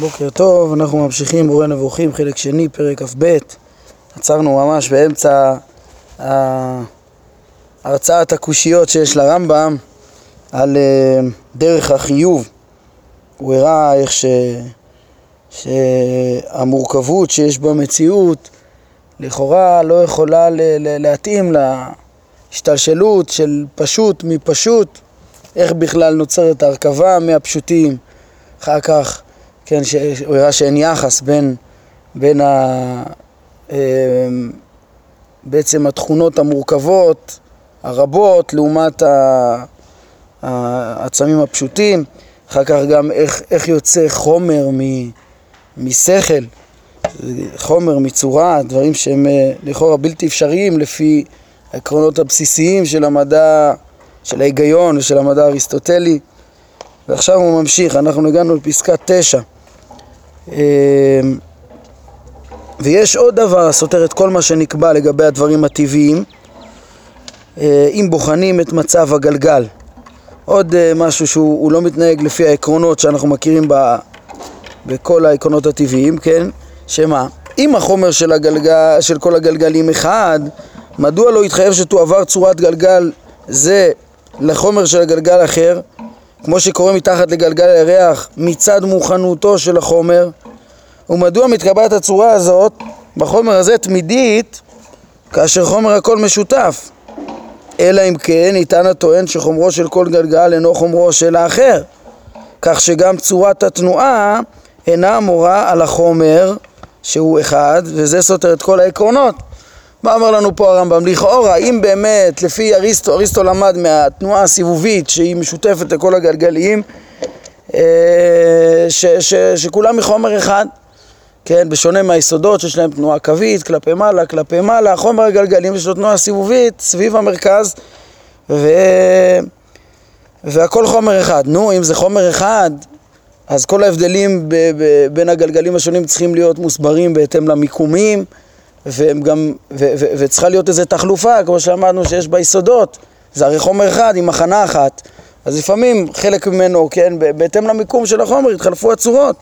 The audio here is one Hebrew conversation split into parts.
בוקר טוב, אנחנו ממשיכים מורה נבוכים, חלק שני, פרק כ"ב. עצרנו ממש באמצע הרצאת הקושיות שיש לרמב"ם על אה, דרך החיוב. הוא הראה איך ש... שהמורכבות שיש במציאות לכאורה לא יכולה ל... להתאים להשתלשלות של פשוט מפשוט, איך בכלל נוצרת הרכבה מהפשוטים, אחר כך כן, שהוא הראה שאין יחס בין, בין ה, אה, בעצם התכונות המורכבות, הרבות, לעומת העצמים הפשוטים, אחר כך גם איך, איך יוצא חומר מ, משכל, חומר מצורה, דברים שהם אה, לכאורה בלתי אפשריים לפי העקרונות הבסיסיים של המדע, של ההיגיון ושל המדע האריסטוטלי. ועכשיו הוא ממשיך, אנחנו הגענו לפסקה תשע. אמ, ויש עוד דבר הסותר את כל מה שנקבע לגבי הדברים הטבעיים אה, אם בוחנים את מצב הגלגל. עוד אה, משהו שהוא לא מתנהג לפי העקרונות שאנחנו מכירים ב, בכל העקרונות הטבעיים, כן? שמה? אם החומר של, הגלגל, של כל הגלגלים אחד, מדוע לא יתחייב שתועבר צורת גלגל זה לחומר של הגלגל אחר? כמו שקורה מתחת לגלגל הירח מצד מוכנותו של החומר ומדוע מתקבעת הצורה הזאת בחומר הזה תמידית כאשר חומר הכל משותף? אלא אם כן ניתן הטוען שחומרו של כל גלגל אינו חומרו של האחר כך שגם צורת התנועה אינה מורה על החומר שהוא אחד וזה סותר את כל העקרונות מה אומר לנו פה הרמב"ם? לכאורה, אם באמת, לפי אריסטו, אריסטו למד מהתנועה הסיבובית שהיא משותפת לכל הגלגלים, אה, ש, ש, שכולם מחומר אחד, כן, בשונה מהיסודות שיש להם תנועה קווית, כלפי מעלה, כלפי מעלה, חומר הגלגלים יש לו תנועה סיבובית סביב המרכז ו... והכל חומר אחד. נו, אם זה חומר אחד, אז כל ההבדלים ב- ב- בין הגלגלים השונים צריכים להיות מוסברים בהתאם למיקומים והם גם, ו, ו, וצריכה להיות איזו תחלופה, כמו שאמרנו שיש ביסודות, זה הרי חומר אחד עם מחנה אחת, אז לפעמים חלק ממנו, כן, בהתאם למיקום של החומר התחלפו הצורות.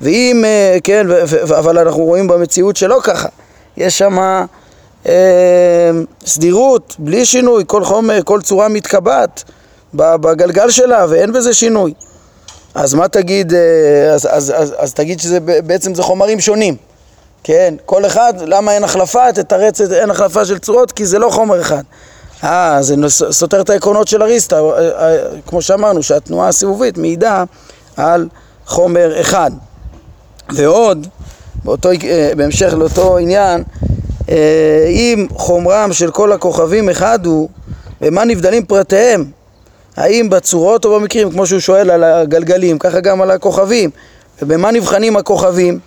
ואם, אה, כן, ו, ו, אבל אנחנו רואים במציאות שלא ככה, יש שם אה, סדירות, בלי שינוי, כל חומר, כל צורה מתקבעת בגלגל שלה ואין בזה שינוי. אז מה תגיד, אה, אז, אז, אז, אז תגיד שזה בעצם זה חומרים שונים. כן, כל אחד, למה אין החלפה? תתרץ אין החלפה של צורות, כי זה לא חומר אחד. אה, זה סותר את העקרונות של אריסטה, אה, אה, כמו שאמרנו, שהתנועה הסיבובית מעידה על חומר אחד. ועוד, באותו, אה, בהמשך לאותו עניין, אם חומרם של כל הכוכבים אחד הוא, ומה נבדלים פרטיהם? האם בצורות או במקרים, כמו שהוא שואל על הגלגלים, ככה גם על הכוכבים. ובמה נבחנים הכוכבים?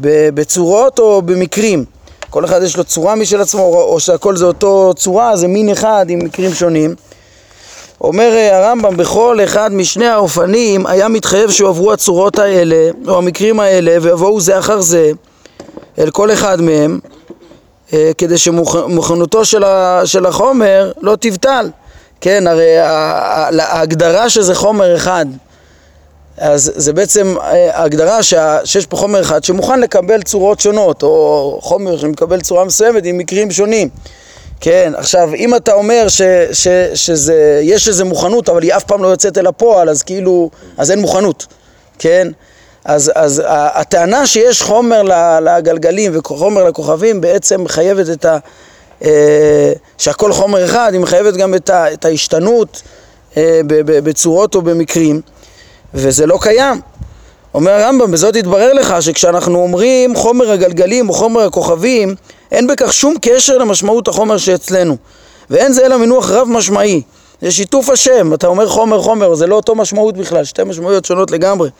בצורות או במקרים? כל אחד יש לו צורה משל עצמו, או שהכל זה אותו צורה, זה מין אחד עם מקרים שונים. אומר אה, הרמב"ם, בכל אחד משני האופנים היה מתחייב שהועברו הצורות האלה, או המקרים האלה, ויבואו זה אחר זה אל כל אחד מהם, אה, כדי שמוכנותו של החומר לא תבטל. כן, הרי ההגדרה שזה חומר אחד אז זה בעצם אה, ההגדרה שה, שיש פה חומר אחד שמוכן לקבל צורות שונות, או חומר שמקבל צורה מסוימת עם מקרים שונים. כן, עכשיו, אם אתה אומר ש, ש, שזה, יש איזו מוכנות, אבל היא אף פעם לא יוצאת אל הפועל, אז כאילו, אז אין מוכנות, כן? אז, אז הטענה שיש חומר לגלגלים וחומר לכוכבים בעצם מחייבת את ה... אה, שהכל חומר אחד, היא מחייבת גם את ההשתנות אה, בצורות או במקרים. וזה לא קיים. אומר הרמב"ם, בזאת יתברר לך שכשאנחנו אומרים חומר הגלגלים או חומר הכוכבים, אין בכך שום קשר למשמעות החומר שאצלנו. ואין זה אלא מינוח רב משמעי. זה שיתוף השם, אתה אומר חומר חומר, זה לא אותו משמעות בכלל, שתי משמעויות שונות לגמרי.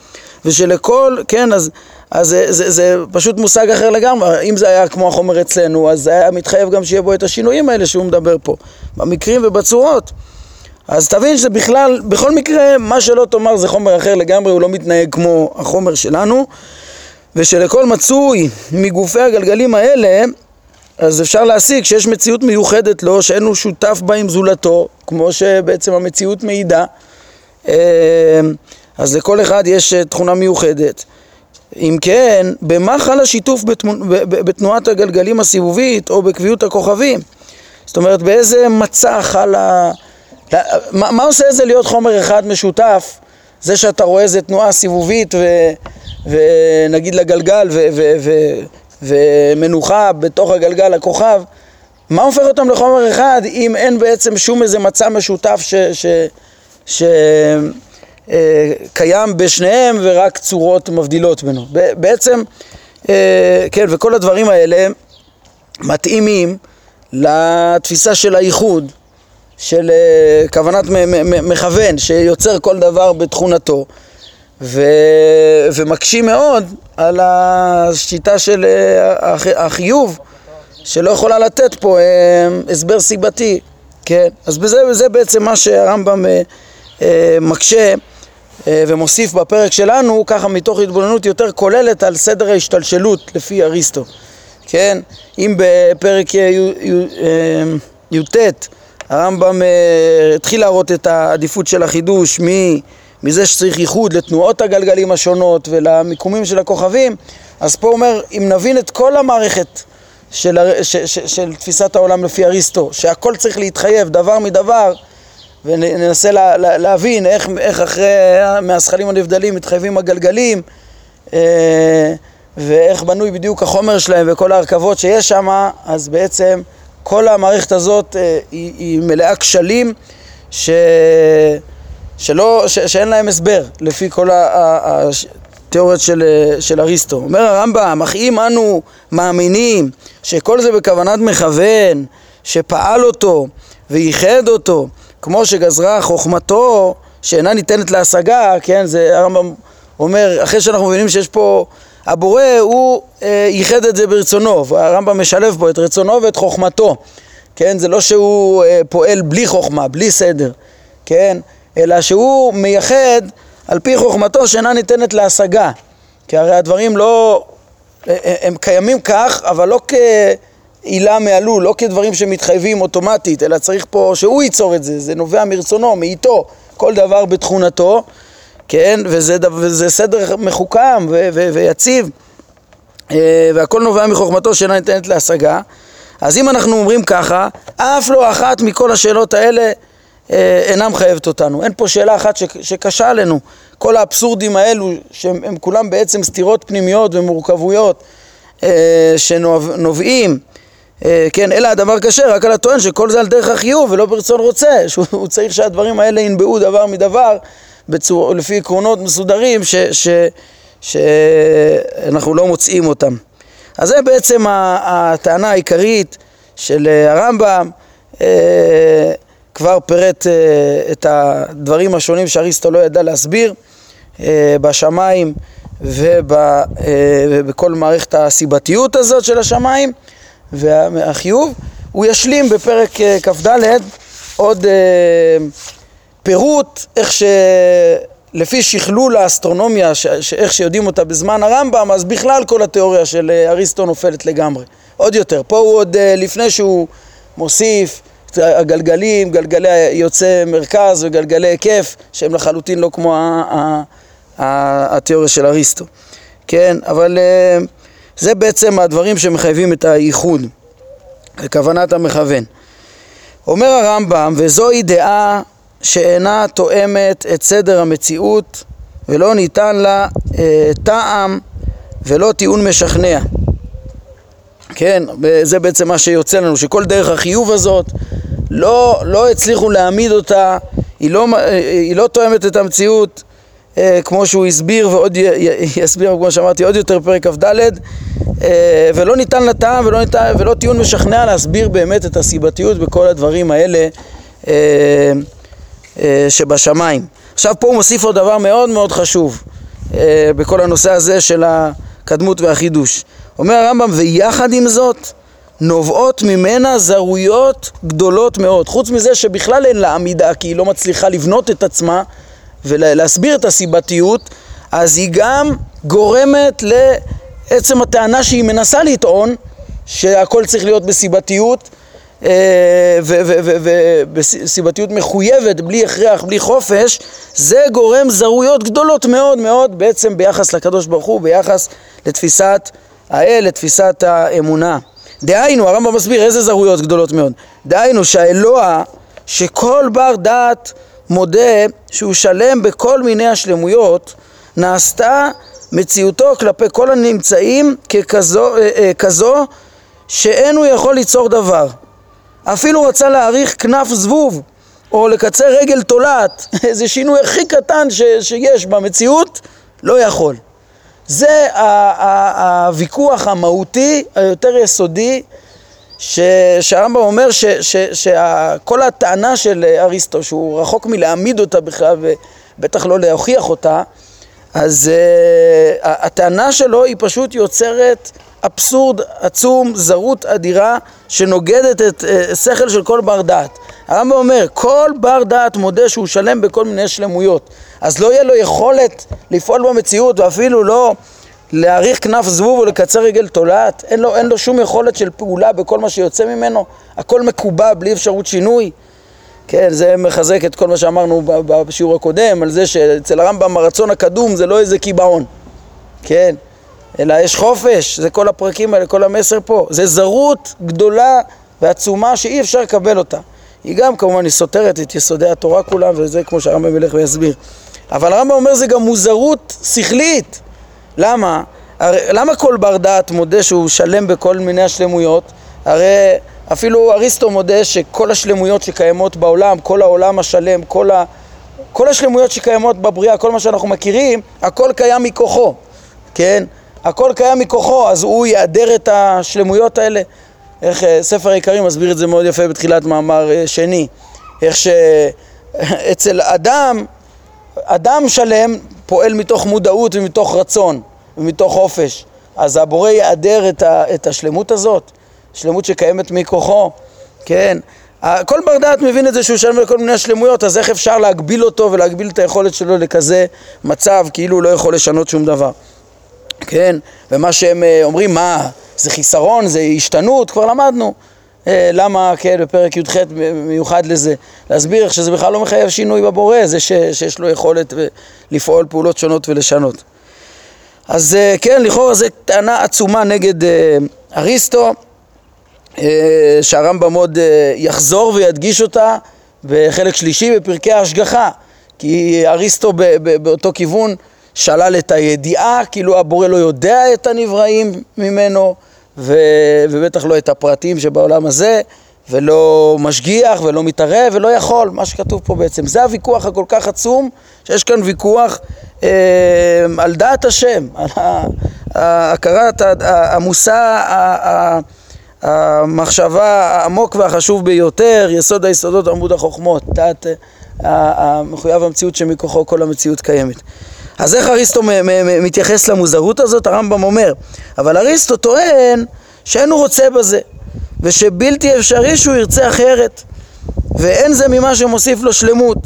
ושלכל, כן, אז, אז זה, זה, זה פשוט מושג אחר לגמרי. אם זה היה כמו החומר אצלנו, אז זה היה מתחייב גם שיהיה בו את השינויים האלה שהוא מדבר פה, במקרים ובצורות. אז תבין שזה בכלל, בכל מקרה, מה שלא תאמר זה חומר אחר לגמרי, הוא לא מתנהג כמו החומר שלנו, ושלכל מצוי מגופי הגלגלים האלה, אז אפשר להסיק שיש מציאות מיוחדת לו, שאין הוא שותף בה עם זולתו, כמו שבעצם המציאות מעידה, אה, אז לכל אחד יש אה, תכונה מיוחדת. אם כן, במה חל השיתוף בתנועת הגלגלים הסיבובית או בקביעות הכוכבים? זאת אומרת, באיזה מצע חל ה... מה, מה עושה את זה להיות חומר אחד משותף? זה שאתה רואה איזה תנועה סיבובית ו, ונגיד לגלגל ו, ו, ו, ומנוחה בתוך הגלגל הכוכב, מה הופך אותם לחומר אחד אם אין בעצם שום איזה מצע משותף ש... ש, ש אה, בשניהם ורק צורות מבדילות בינו. בעצם, אה, כן, וכל הדברים האלה מתאימים לתפיסה של הייחוד, של אה, כוונת מכוון, שיוצר כל דבר בתכונתו, ו... ומקשים מאוד על השיטה של החיוב, שלא יכולה לתת פה הסבר סיבתי, כן? אז בזה, בזה בעצם מה שהרמב"ם מקשה אה, ומוסיף בפרק שלנו, ככה מתוך התבוננות יותר כוללת על סדר ההשתלשלות לפי אריסטו. כן? אם בפרק י"ט הרמב"ם אה, התחיל להראות את העדיפות של החידוש מזה שצריך ייחוד לתנועות הגלגלים השונות ולמיקומים של הכוכבים, אז פה הוא אומר, אם נבין את כל המערכת של, של, של, של תפיסת העולם לפי אריסטו, שהכל צריך להתחייב דבר מדבר, וננסה לה, לה, להבין איך, איך אחרי מהזכלים הנבדלים מתחייבים הגלגלים אה, ואיך בנוי בדיוק החומר שלהם וכל ההרכבות שיש שם, אז בעצם כל המערכת הזאת אה, היא, היא מלאה כשלים ש, שלא, ש, שאין להם הסבר לפי כל התיאוריות של, של אריסטו. אומר הרמב"ם, אך אם אנו מאמינים שכל זה בכוונת מכוון, שפעל אותו וייחד אותו כמו שגזרה חוכמתו שאינה ניתנת להשגה, כן, זה הרמב"ם אומר, אחרי שאנחנו מבינים שיש פה, הבורא הוא אה, ייחד את זה ברצונו, והרמב"ם משלב פה את רצונו ואת חוכמתו, כן, זה לא שהוא אה, פועל בלי חוכמה, בלי סדר, כן, אלא שהוא מייחד על פי חוכמתו שאינה ניתנת להשגה, כי הרי הדברים לא, אה, הם קיימים כך, אבל לא כ... עילה מעלול, לא כדברים שמתחייבים אוטומטית, אלא צריך פה שהוא ייצור את זה, זה נובע מרצונו, מאיתו, כל דבר בתכונתו, כן, וזה, וזה סדר מחוכם ו- ו- ויציב, אה, והכל נובע מחוכמתו שאינה ניתנת להשגה. אז אם אנחנו אומרים ככה, אף לא אחת מכל השאלות האלה אה, אינה מחייבת אותנו. אין פה שאלה אחת שקשה עלינו. כל האבסורדים האלו, שהם כולם בעצם סתירות פנימיות ומורכבויות אה, שנובעים אה, כן, אלא הדבר קשה רק על הטוען שכל זה על דרך החיוב ולא ברצון רוצה, שהוא צריך שהדברים האלה ינבעו דבר מדבר בצור, לפי עקרונות מסודרים שאנחנו לא מוצאים אותם. אז זה בעצם הטענה העיקרית של אה, הרמב"ם, אה, כבר פירט את הדברים השונים שאריסטו לא ידע להסביר בשמיים ובכל מערכת הסיבתיות הזאת של השמיים והחיוב, הוא ישלים בפרק אה, כ"ד עוד אה, פירוט איך ש... לפי שכלול האסטרונומיה, ש... ש... איך שיודעים אותה בזמן הרמב"ם, אז בכלל כל התיאוריה של אה, אריסטו נופלת לגמרי. עוד יותר, פה הוא עוד לפני שהוא מוסיף הגלגלים, גלגלי יוצא מרכז וגלגלי היקף, שהם לחלוטין לא כמו ה... ה... התיאוריה של אריסטו. כן, אבל... זה בעצם הדברים שמחייבים את הייחוד, לכוונת המכוון. אומר הרמב"ם, וזוהי דעה שאינה תואמת את סדר המציאות ולא ניתן לה אה, טעם ולא טיעון משכנע. כן, זה בעצם מה שיוצא לנו, שכל דרך החיוב הזאת לא, לא הצליחו להעמיד אותה, היא לא, אה, היא לא תואמת את המציאות אה, כמו שהוא הסביר ועוד יסביר, כמו שאמרתי, עוד יותר פרק כ"ד אה, ולא ניתן לטעם ולא, ניתן, ולא טיעון משכנע להסביר באמת את הסיבתיות בכל הדברים האלה אה, שבשמיים. עכשיו פה הוא מוסיף עוד דבר מאוד מאוד חשוב בכל הנושא הזה של הקדמות והחידוש. אומר הרמב"ם, ויחד עם זאת נובעות ממנה זרויות גדולות מאוד. חוץ מזה שבכלל אין לה עמידה כי היא לא מצליחה לבנות את עצמה ולהסביר את הסיבתיות, אז היא גם גורמת לעצם הטענה שהיא מנסה לטעון שהכל צריך להיות בסיבתיות וסיבתיות מחויבת, בלי הכרח, בלי חופש, זה גורם זרויות גדולות מאוד מאוד בעצם ביחס לקדוש ברוך הוא, ביחס לתפיסת האל, לתפיסת האמונה. דהיינו, הרמב"ם מסביר איזה זרויות גדולות מאוד. דהיינו שהאלוה, שכל בר דעת מודה שהוא שלם בכל מיני השלמויות, נעשתה מציאותו כלפי כל הנמצאים ככזו, אה, אה, כזו שאין הוא יכול ליצור דבר. אפילו רצה להאריך כנף זבוב או לקצר רגל תולעת, איזה שינוי הכי קטן ש, שיש במציאות, לא יכול. זה הוויכוח המהותי היותר יסודי שהרמב"ם אומר שכל הטענה של אריסטו, שהוא רחוק מלהעמיד אותה בכלל ובטח לא להוכיח אותה, אז uh, הטענה שלו היא פשוט יוצרת אבסורד עצום, זרות אדירה, שנוגדת את uh, שכל של כל בר דעת. הרמב"ם אומר, כל בר דעת מודה שהוא שלם בכל מיני שלמויות, אז לא יהיה לו יכולת לפעול במציאות ואפילו לא להאריך כנף זבוב ולקצר רגל תולעת, אין אין לו שום יכולת של פעולה בכל מה שיוצא ממנו, הכל מקובע בלי אפשרות שינוי. כן, זה מחזק את כל מה שאמרנו בשיעור הקודם, על זה שאצל הרמב"ם הרצון הקדום זה לא איזה קיבעון, כן, אלא יש חופש, זה כל הפרקים האלה, כל המסר פה. זה זרות גדולה ועצומה שאי אפשר לקבל אותה. היא גם כמובן, היא סותרת את יסודי התורה כולם, וזה כמו שהרמב"ם ילך ויסביר. אבל הרמב"ם אומר זה גם מוזרות שכלית. למה? הרי, למה כל בר דעת מודה שהוא שלם בכל מיני השלמויות? הרי אפילו אריסטו מודה שכל השלמויות שקיימות בעולם, כל העולם השלם, כל, ה... כל השלמויות שקיימות בבריאה, כל מה שאנחנו מכירים, הכל קיים מכוחו, כן? הכל קיים מכוחו, אז הוא יעדר את השלמויות האלה. איך אה, ספר העיקרים מסביר את זה מאוד יפה בתחילת מאמר אה, שני. איך שאצל אדם, אדם שלם פועל מתוך מודעות ומתוך רצון ומתוך חופש. אז הבורא יעדר את, ה, את השלמות הזאת. שלמות שקיימת מכוחו, כן? כל בר דעת מבין את זה שהוא שלם לכל מיני שלמויות, אז איך אפשר להגביל אותו ולהגביל את היכולת שלו לכזה מצב, כאילו הוא לא יכול לשנות שום דבר, כן? ומה שהם אה, אומרים, מה, זה חיסרון, זה השתנות, כבר למדנו. אה, למה, כן, בפרק י"ח מיוחד לזה, להסביר איך שזה בכלל לא מחייב שינוי בבורא, זה ש, שיש לו יכולת לפעול פעולות שונות ולשנות. אז אה, כן, לכאורה זו טענה עצומה נגד אריסטו. אה, שהרמב"ם עוד אה, יחזור וידגיש אותה בחלק שלישי בפרקי ההשגחה כי אריסטו באותו כיוון שלל את הידיעה, כאילו הבורא לא יודע את הנבראים ממנו ובטח לא את הפרטים שבעולם הזה ולא משגיח ולא מתערב ולא יכול, מה שכתוב פה בעצם. זה הוויכוח הכל כך עצום, שיש כאן ויכוח אה, על דעת השם, על הכרת המושא המחשבה העמוק והחשוב ביותר, יסוד היסודות עמוד החוכמות, דעת המחויב המציאות שמכוחו כל המציאות קיימת. אז איך אריסטו מתייחס למוזרות הזאת? הרמב"ם אומר, אבל אריסטו טוען שאין הוא רוצה בזה, ושבלתי אפשרי שהוא ירצה אחרת, ואין זה ממה שמוסיף לו שלמות,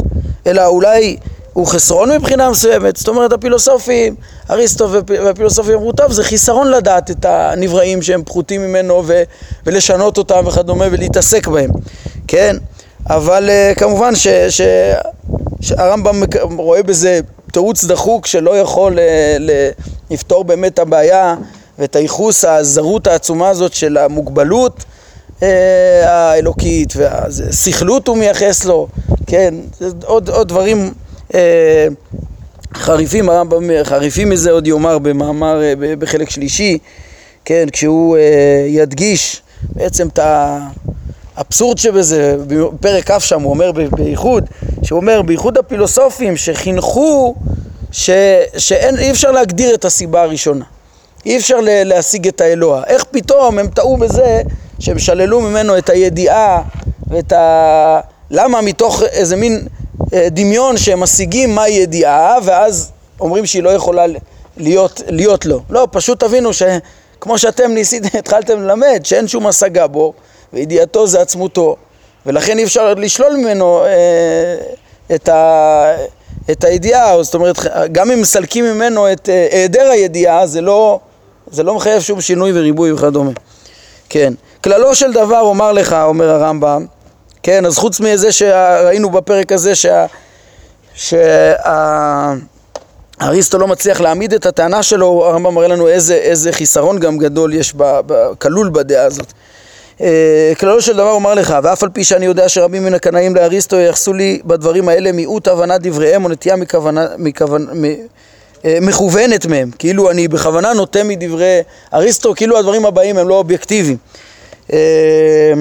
אלא אולי הוא חסרון מבחינה מסוימת, זאת אומרת הפילוסופים, אריסטו והפילוסופים אמרו, טוב זה חיסרון לדעת את הנבראים שהם פחותים ממנו ו, ולשנות אותם וכדומה ולהתעסק בהם, כן? אבל uh, כמובן ש, ש, שהרמב"ם רואה בזה תירוץ דחוק שלא יכול uh, לפתור באמת הבעיה ואת הייחוס הזרות העצומה הזאת של המוגבלות uh, האלוקית והסכלות הוא מייחס לו, כן? עוד, עוד דברים אה, חריפים, הרמב"ם חריפים מזה עוד יאמר במאמר אה, בחלק שלישי, כן, כשהוא אה, ידגיש בעצם את האבסורד שבזה, בפרק כ' שם הוא אומר בייחוד, שהוא אומר בייחוד הפילוסופים שחינכו ש, שאין, אי אפשר להגדיר את הסיבה הראשונה, אי אפשר להשיג את האלוה, איך פתאום הם טעו בזה שהם שללו ממנו את הידיעה ואת ה... למה מתוך איזה מין אה, דמיון שהם משיגים מהי ידיעה, ואז אומרים שהיא לא יכולה להיות, להיות לו. לא, פשוט תבינו שכמו שאתם ניסיתם, התחלתם ללמד, שאין שום השגה בו, וידיעתו זה עצמותו, ולכן אי אפשר לשלול ממנו אה, את, ה, את הידיעה, זאת אומרת, גם אם מסלקים ממנו את אה, היעדר הידיעה, זה לא, זה לא מחייב שום שינוי וריבוי וכדומה. כן. כללו של דבר אומר לך, אומר הרמב"ם, כן, אז חוץ מזה שראינו בפרק הזה שה... שה... אריסטו לא מצליח להעמיד את הטענה שלו, הרמב"ם מראה לנו איזה, איזה חיסרון גם גדול יש כלול בדעה הזאת. אה, כללו של דבר אומר לך, ואף על פי שאני יודע שרבים מן הקנאים לאריסטו ייחסו לי בדברים האלה מיעוט הבנת דבריהם או נטייה מכוונה, מכוונה, אה, מכוונת מהם, כאילו אני בכוונה נוטה מדברי אריסטו, כאילו הדברים הבאים הם לא אובייקטיביים. אה,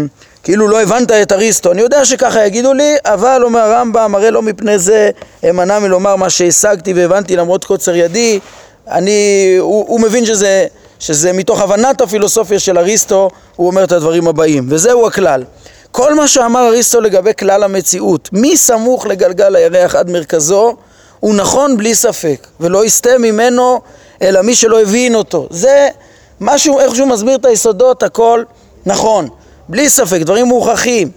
כאילו לא הבנת את אריסטו. אני יודע שככה יגידו לי, אבל אומר הרמב"ם, הרי לא מפני זה אמנע מלומר מה שהשגתי והבנתי למרות קוצר ידי. אני, הוא, הוא מבין שזה, שזה מתוך הבנת הפילוסופיה של אריסטו, הוא אומר את הדברים הבאים, וזהו הכלל. כל מה שאמר אריסטו לגבי כלל המציאות, מי סמוך לגלגל הירח עד מרכזו, הוא נכון בלי ספק, ולא יסטה ממנו אלא מי שלא הבין אותו. זה משהו, איך שהוא מסביר את היסודות, הכל נכון. בלי ספק, דברים מוכחים.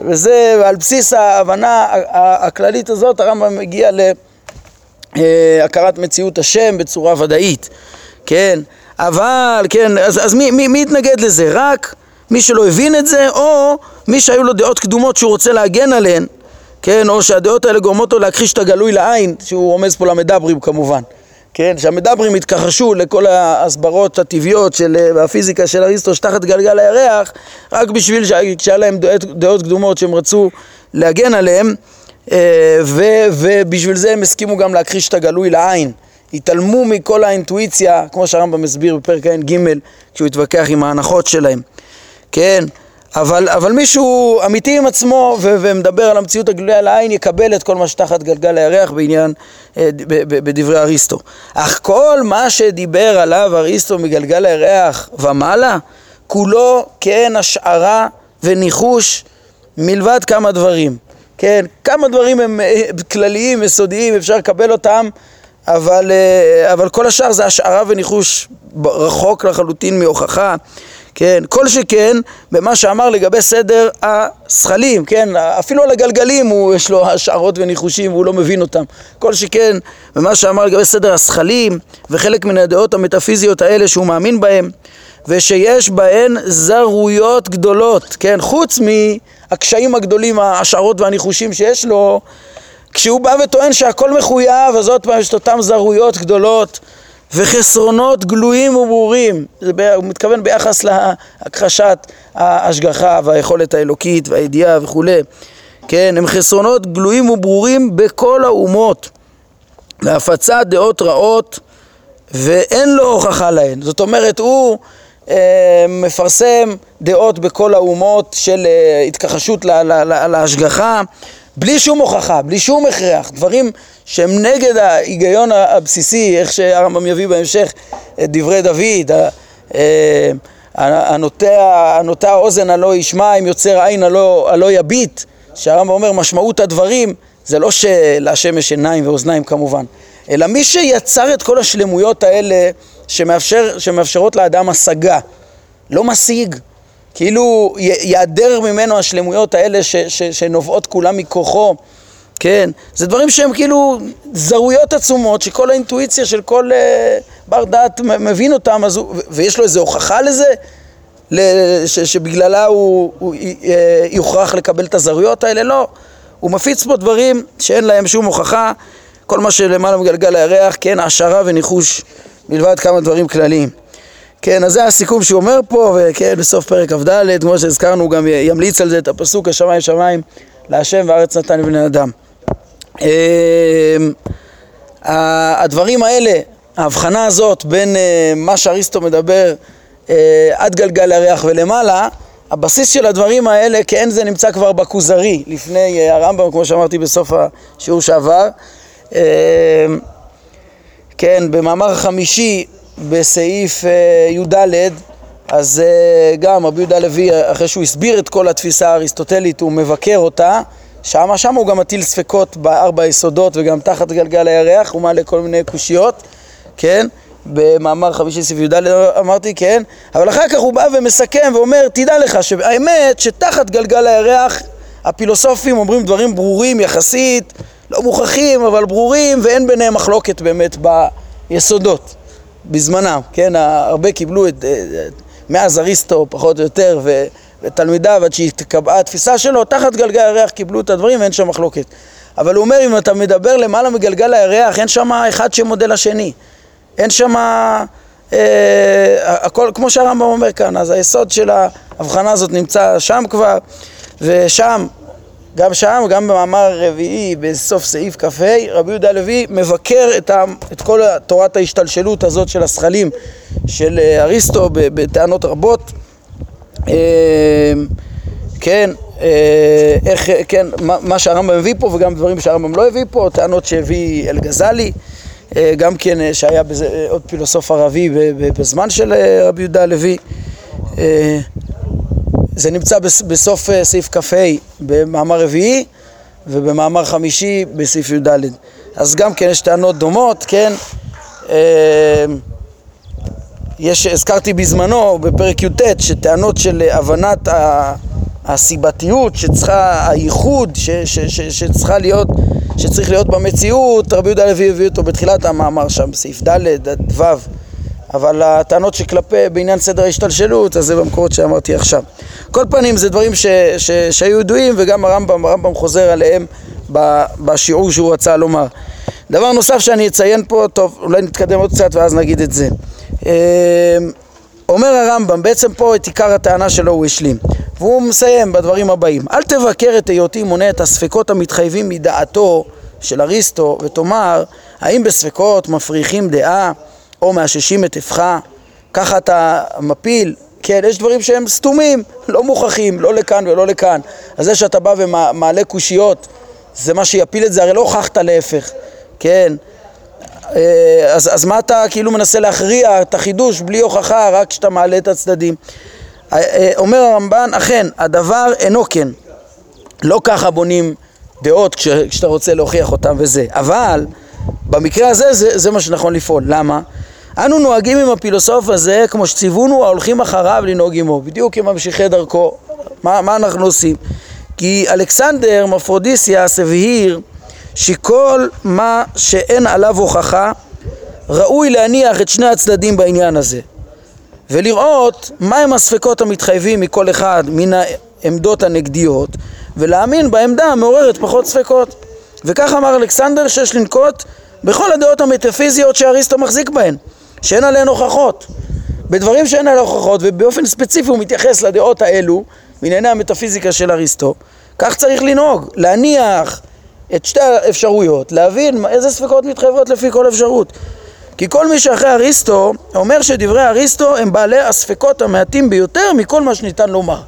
וזה על בסיס ההבנה הכללית הזאת הרמב"ם מגיע להכרת מציאות השם בצורה ודאית, כן? אבל, כן, אז, אז מי, מי, מי יתנגד לזה? רק מי שלא הבין את זה, או מי שהיו לו דעות קדומות שהוא רוצה להגן עליהן, כן? או שהדעות האלה גורמות לו להכחיש את הגלוי לעין, שהוא רומז פה למדברים כמובן. כן, שהמדברים התכחשו לכל ההסברות הטבעיות של, אה, והפיזיקה של אריסטו שתחת גלגל הירח, רק בשביל שהיה להם דעות, דעות קדומות שהם רצו להגן עליהם, אה, ובשביל זה הם הסכימו גם להכחיש את הגלוי לעין. התעלמו מכל האינטואיציה, כמו שהרמב"ם מסביר בפרק ע"ג, כשהוא התווכח עם ההנחות שלהם. כן, אבל, אבל מישהו אמיתי עם עצמו ו- ומדבר על המציאות הגלויה לעין יקבל את כל מה שתחת גלגל הירח בעניין, אה, בדברי אריסטו. אך כל מה שדיבר עליו אריסטו מגלגל הירח ומעלה, כולו כן השערה וניחוש מלבד כמה דברים. כן, כמה דברים הם אה, כלליים, יסודיים, אפשר לקבל אותם, אבל, אה, אבל כל השאר זה השערה וניחוש רחוק לחלוטין מהוכחה. כן, כל שכן במה שאמר לגבי סדר השכלים, כן, אפילו על הגלגלים הוא, יש לו השערות וניחושים והוא לא מבין אותם. כל שכן במה שאמר לגבי סדר השכלים וחלק מן הדעות המטאפיזיות האלה שהוא מאמין בהם ושיש בהן זרויות גדולות, כן, חוץ מהקשיים הגדולים, ההשערות והניחושים שיש לו, כשהוא בא וטוען שהכל מחויב, אז עוד פעם יש את אותן זרויות גדולות וחסרונות גלויים וברורים, הוא מתכוון ביחס להכחשת ההשגחה והיכולת האלוקית והידיעה וכולי, כן, הם חסרונות גלויים וברורים בכל האומות. והפצת דעות רעות ואין לו הוכחה להן, זאת אומרת הוא אה, מפרסם דעות בכל האומות של אה, התכחשות להשגחה בלי שום הוכחה, בלי שום הכרח, דברים שהם נגד ההיגיון הבסיסי, איך שהרמב"ם יביא בהמשך את דברי דוד, אה, הנוטע האוזן הלא ישמע, אם יוצר עין הלא, הלא יביט, שהרמב"ם אומר משמעות הדברים זה לא שלהשם יש עיניים ואוזניים כמובן, אלא מי שיצר את כל השלמויות האלה שמאפשר, שמאפשרות לאדם השגה, לא משיג, כאילו ייעדר ממנו השלמויות האלה ש, ש, שנובעות כולם מכוחו, כן? זה דברים שהם כאילו זרויות עצומות שכל האינטואיציה של כל uh, בר דעת מבין אותם, אז הוא, ויש לו איזו הוכחה לזה, ש, שבגללה הוא, הוא uh, יוכרח לקבל את הזרויות האלה? לא. הוא מפיץ פה דברים שאין להם שום הוכחה, כל מה שלמעלה מגלגל הירח, כן, העשרה וניחוש מלבד כמה דברים כלליים. כן, אז זה הסיכום שהוא אומר פה, וכן, בסוף פרק כ"ד, כמו שהזכרנו, הוא גם ימליץ על זה את הפסוק השמיים שמיים להשם וארץ נתן לבני אדם. אמ, הדברים האלה, ההבחנה הזאת בין אה, מה שאריסטו מדבר אה, עד גלגל הירח ולמעלה, הבסיס של הדברים האלה, כן זה נמצא כבר בכוזרי, לפני אה, הרמב"ם, כמו שאמרתי בסוף השיעור שעבר. אמ, כן, במאמר החמישי בסעיף אה, י"ד, אז אה, גם רבי יהודה לוי, אחרי שהוא הסביר את כל התפיסה האריסטוטלית, הוא מבקר אותה, שמה, שמה הוא גם מטיל ספקות בארבע היסודות וגם תחת גלגל הירח, הוא מעלה כל מיני קושיות, כן? במאמר חמישי סעיף י"ד אמרתי, כן? אבל אחר כך הוא בא ומסכם ואומר, תדע לך שהאמת שתחת גלגל הירח הפילוסופים אומרים דברים ברורים יחסית, לא מוכרחים, אבל ברורים, ואין ביניהם מחלוקת באמת ביסודות. בזמנם, כן? הרבה קיבלו את, מאז אריסטו פחות או יותר, ו, ותלמידיו עד שהתקבעה התפיסה שלו, תחת גלגל הירח קיבלו את הדברים ואין שם מחלוקת. אבל הוא אומר, אם אתה מדבר למעלה מגלגל הירח, אין שם אחד שמודה לשני. אין שם... אה, הכל, כמו שהרמב"ם אומר כאן, אז היסוד של ההבחנה הזאת נמצא שם כבר, ושם, גם שם, גם במאמר רביעי, בסוף סעיף כ"ה, רבי יהודה הלוי מבקר את, ה, את כל תורת ההשתלשלות הזאת של השכלים של אה, אריסטו בטענות רבות. אה, כן, איך, כן, מה שהרמב"ם הביא פה וגם דברים שהרמב"ם לא הביא פה, טענות שהביא אלגזלי. אה, גם כן אה, שהיה בזה אה, עוד פילוסוף ערבי בזמן של רבי יהודה הלוי. זה נמצא בסוף סעיף כ"ה במאמר רביעי ובמאמר חמישי בסעיף י"ד. אז גם כן יש טענות דומות, כן? יש, הזכרתי בזמנו בפרק י"ט שטענות של הבנת הסיבתיות שצריכה, הייחוד ש, ש, ש, שצריכה להיות שצריך להיות במציאות, רבי יהודה הלוי הביא אותו בתחילת המאמר שם, בסעיף ד' עד ו', אבל הטענות שכלפי בעניין סדר ההשתלשלות, אז זה במקורות שאמרתי עכשיו. כל פנים זה דברים ש, ש, שהיו ידועים וגם הרמב"ם, הרמב"ם חוזר עליהם בשיעור שהוא רצה לומר. דבר נוסף שאני אציין פה, טוב, אולי נתקדם עוד קצת ואז נגיד את זה. אמ, אומר הרמב"ם, בעצם פה את עיקר הטענה שלו הוא השלים. והוא מסיים בדברים הבאים: אל תבקר את היותי מונה את הספקות המתחייבים מדעתו של אריסטו, ותאמר, האם בספקות מפריחים דעה או מאששים את אפך? ככה אתה מפיל כן, יש דברים שהם סתומים, לא מוכחים, לא לכאן ולא לכאן. אז זה שאתה בא ומעלה קושיות, זה מה שיפיל את זה, הרי לא הוכחת להפך, כן? אה, אז, אז מה אתה כאילו מנסה להכריע את החידוש בלי הוכחה, רק כשאתה מעלה את הצדדים? אה, אה, אומר הרמב"ן, אכן, הדבר אינו כן. לא ככה בונים דעות כש, כשאתה רוצה להוכיח אותם וזה. אבל במקרה הזה זה, זה מה שנכון לפעול. למה? אנו נוהגים עם הפילוסוף הזה כמו שציוונו ההולכים אחריו לנהוג עמו. בדיוק עם ממשיכי דרכו. מה, מה אנחנו עושים? כי אלכסנדר מפרודיסיאס הבהיר שכל מה שאין עליו הוכחה ראוי להניח את שני הצדדים בעניין הזה. ולראות מהם הספקות המתחייבים מכל אחד מן העמדות הנגדיות ולהאמין בעמדה המעוררת פחות ספקות. וכך אמר אלכסנדר שיש לנקוט בכל הדעות המטאפיזיות שאריסטו מחזיק בהן, שאין עליהן הוכחות. בדברים שאין עליהן הוכחות ובאופן ספציפי הוא מתייחס לדעות האלו בענייני המטאפיזיקה של אריסטו, כך צריך לנהוג, להניח את שתי האפשרויות, להבין איזה ספקות מתחייבות לפי כל אפשרות. כי כל מי שאחרי אריסטו אומר שדברי אריסטו הם בעלי הספקות המעטים ביותר מכל מה שניתן לומר.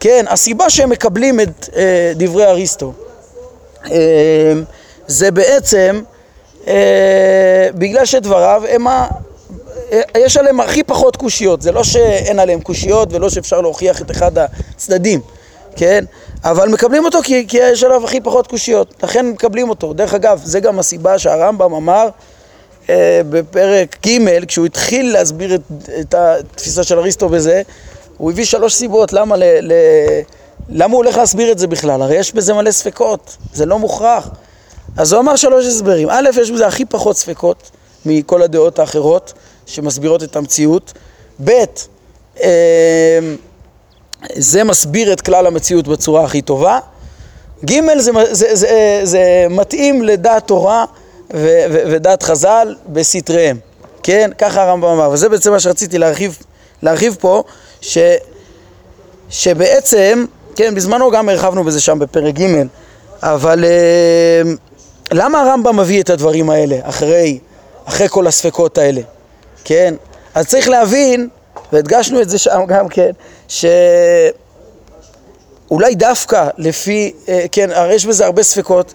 כן, הסיבה שהם מקבלים את אה, דברי אריסטו אה, זה בעצם אה, בגלל שדבריו הם. אה, יש עליהם הכי פחות קושיות, זה לא שאין עליהם קושיות ולא שאפשר להוכיח את אחד הצדדים, כן? אבל מקבלים אותו כי, כי יש עליו הכי פחות קושיות, לכן מקבלים אותו. דרך אגב, זה גם הסיבה שהרמב"ם אמר אה, בפרק ג', כשהוא התחיל להסביר את, את התפיסה של אריסטו בזה, הוא הביא שלוש סיבות למה, ל, ל, למה הוא הולך להסביר את זה בכלל, הרי יש בזה מלא ספקות, זה לא מוכרח. אז הוא אמר שלוש הסברים. א', יש בזה הכי פחות ספקות מכל הדעות האחרות שמסבירות את המציאות. ב', אה, זה מסביר את כלל המציאות בצורה הכי טובה. ג', זה, זה, זה, זה מתאים לדעת תורה ו- ו- ודעת חז"ל בסתריהם, כן? ככה הרמב"ם אמר, וזה בעצם מה שרציתי להרחיב, להרחיב פה, ש- שבעצם, כן, בזמנו גם הרחבנו בזה שם בפרק ג', אבל uh, למה הרמב"ם מביא את הדברים האלה אחרי, אחרי כל הספקות האלה, כן? אז צריך להבין, והדגשנו את זה שם גם כן, שאולי דווקא לפי, uh, כן, הרי יש בזה הרבה ספקות,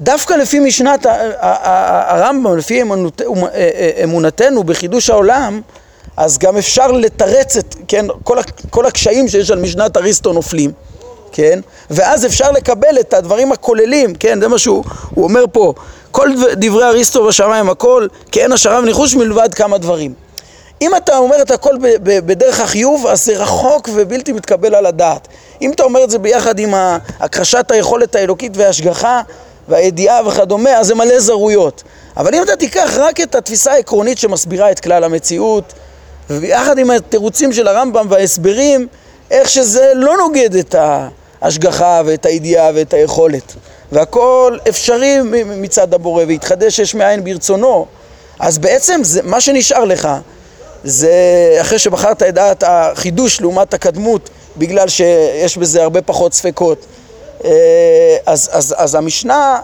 דווקא לפי משנת הרמב"ם, לפי אה, אה, אמונתנו בחידוש העולם, אז גם אפשר לתרץ את, כן, כל, כל הקשיים שיש על משנת אריסטו נופלים, כן, ואז אפשר לקבל את הדברים הכוללים, כן, זה מה שהוא אומר פה, כל דברי אריסטו בשמיים הכל, כי אין השערה וניחוש מלבד כמה דברים. אם אתה אומר את הכל בדרך החיוב, אז זה רחוק ובלתי מתקבל על הדעת. אם אתה אומר את זה ביחד עם הכחשת היכולת האלוקית וההשגחה, והידיעה וכדומה, אז זה מלא זרויות. אבל אם אתה תיקח רק את התפיסה העקרונית שמסבירה את כלל המציאות, ויחד עם התירוצים של הרמב"ם וההסברים, איך שזה לא נוגד את ההשגחה ואת הידיעה ואת היכולת. והכל אפשרי מצד הבורא, והתחדש יש מאין ברצונו. אז בעצם זה, מה שנשאר לך זה אחרי שבחרת את דעת החידוש לעומת הקדמות בגלל שיש בזה הרבה פחות ספקות אה, אז, אז, אז המשנה,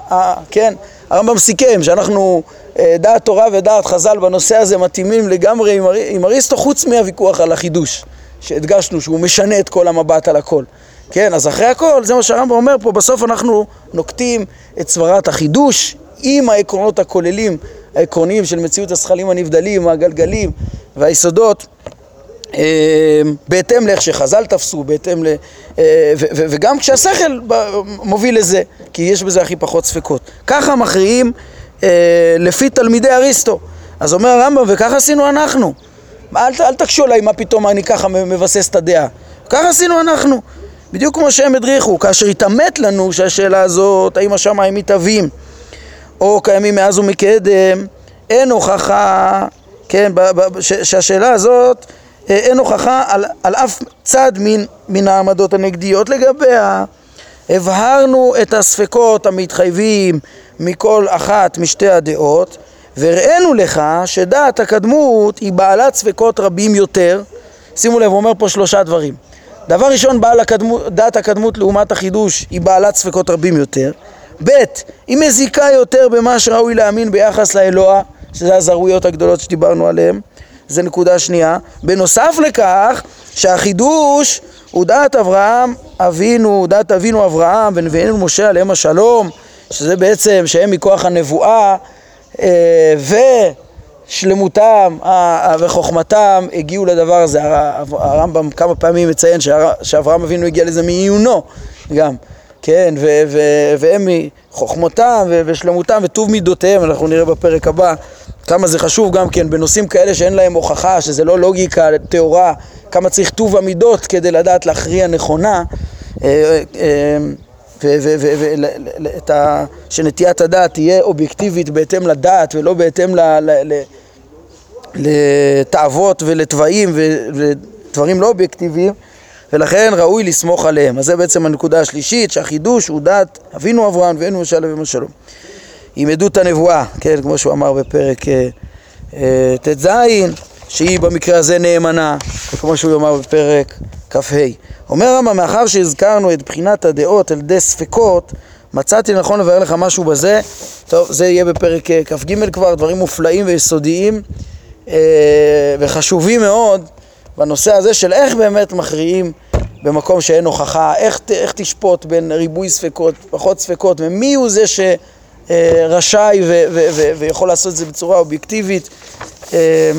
כן, הרמב"ם סיכם שאנחנו, אה, דעת תורה ודעת חז"ל בנושא הזה מתאימים לגמרי עם, אריסטו חוץ מהוויכוח על החידוש שהדגשנו שהוא משנה את כל המבט על הכל כן, אז אחרי הכל, זה מה שהרמב"ם אומר פה, בסוף אנחנו נוקטים את סברת החידוש עם העקרונות הכוללים, העקרוניים של מציאות הזכלים הנבדלים, הגלגלים והיסודות אמ, בהתאם לאיך שחז"ל תפסו, בהתאם ל... אה, וגם כשהשכל מוביל לזה, כי יש בזה הכי פחות ספקות. ככה מכריעים אה, לפי תלמידי אריסטו. אז אומר הרמב"ם, וככה עשינו אנחנו. אל, אל תקשו עליי מה פתאום אני ככה מבסס את הדעה. ככה עשינו אנחנו. בדיוק כמו שהם הדריכו, כאשר התעמת לנו שהשאלה הזאת, האם השמיים מתהווים או קיימים מאז ומקדם, אין הוכחה, כן, שהשאלה הזאת אה, אין הוכחה על, על אף צד מן, מן העמדות הנגדיות לגביה. הבהרנו את הספקות המתחייבים מכל אחת משתי הדעות והראינו לך שדעת הקדמות היא בעלת ספקות רבים יותר שימו לב, הוא אומר פה שלושה דברים דבר ראשון, בעל הקדמות, דעת הקדמות לעומת החידוש היא בעלת ספקות רבים יותר ב', היא מזיקה יותר במה שראוי להאמין ביחס לאלוה שזה הזרועיות הגדולות שדיברנו עליהן זה נקודה שנייה. בנוסף לכך, שהחידוש הוא דעת אברהם אבינו, דעת אבינו אברהם ונביאנו משה עליהם השלום, שזה בעצם שהם מכוח הנבואה אה, ושלמותם וחוכמתם הגיעו לדבר הזה. הרמב"ם כמה פעמים מציין שאברהם אבינו הגיע לזה מעיונו גם. כן, והם מחוכמותם ושלמותם וטוב מידותיהם, אנחנו נראה בפרק הבא כמה זה חשוב גם כן בנושאים כאלה שאין להם הוכחה, שזה לא לוגיקה טהורה, כמה צריך טוב המידות כדי לדעת להכריע נכונה, אה, אה, שנטיית הדעת תהיה אובייקטיבית בהתאם לדעת ולא בהתאם לתאוות ולתוואים ודברים לא אובייקטיביים ולכן ראוי לסמוך עליהם. אז זה בעצם הנקודה השלישית, שהחידוש הוא דת אבינו אברהם ואין משל אבינו שלום. עם עדות הנבואה, כן, כמו שהוא אמר בפרק אה, אה, ט"ז, שהיא במקרה הזה נאמנה, כמו שהוא אמר בפרק כ"ה. אומר רמב"ם, מאחר שהזכרנו את בחינת הדעות על ידי ספקות, מצאתי לנכון לבאר לך משהו בזה, טוב, זה יהיה בפרק אה, כ"ג כבר, דברים מופלאים ויסודיים וחשובים מאוד בנושא הזה של איך באמת מכריעים במקום שאין הוכחה, איך, איך תשפוט בין ריבוי ספקות, פחות ספקות, ומי הוא זה שרשאי ו, ויכול לעשות את זה בצורה אובייקטיבית אה,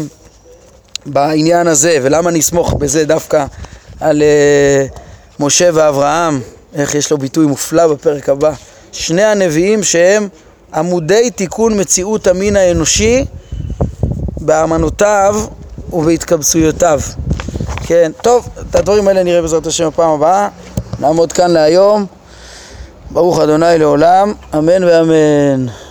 בעניין הזה, ולמה נסמוך בזה דווקא על אה, משה ואברהם, איך יש לו ביטוי מופלא בפרק הבא, שני הנביאים שהם עמודי תיקון מציאות המין האנושי באמנותיו ובהתקבצויותיו. כן, טוב, את הדברים האלה נראה בעזרת השם בפעם הבאה. נעמוד כאן להיום. ברוך אדוני לעולם, אמן ואמן.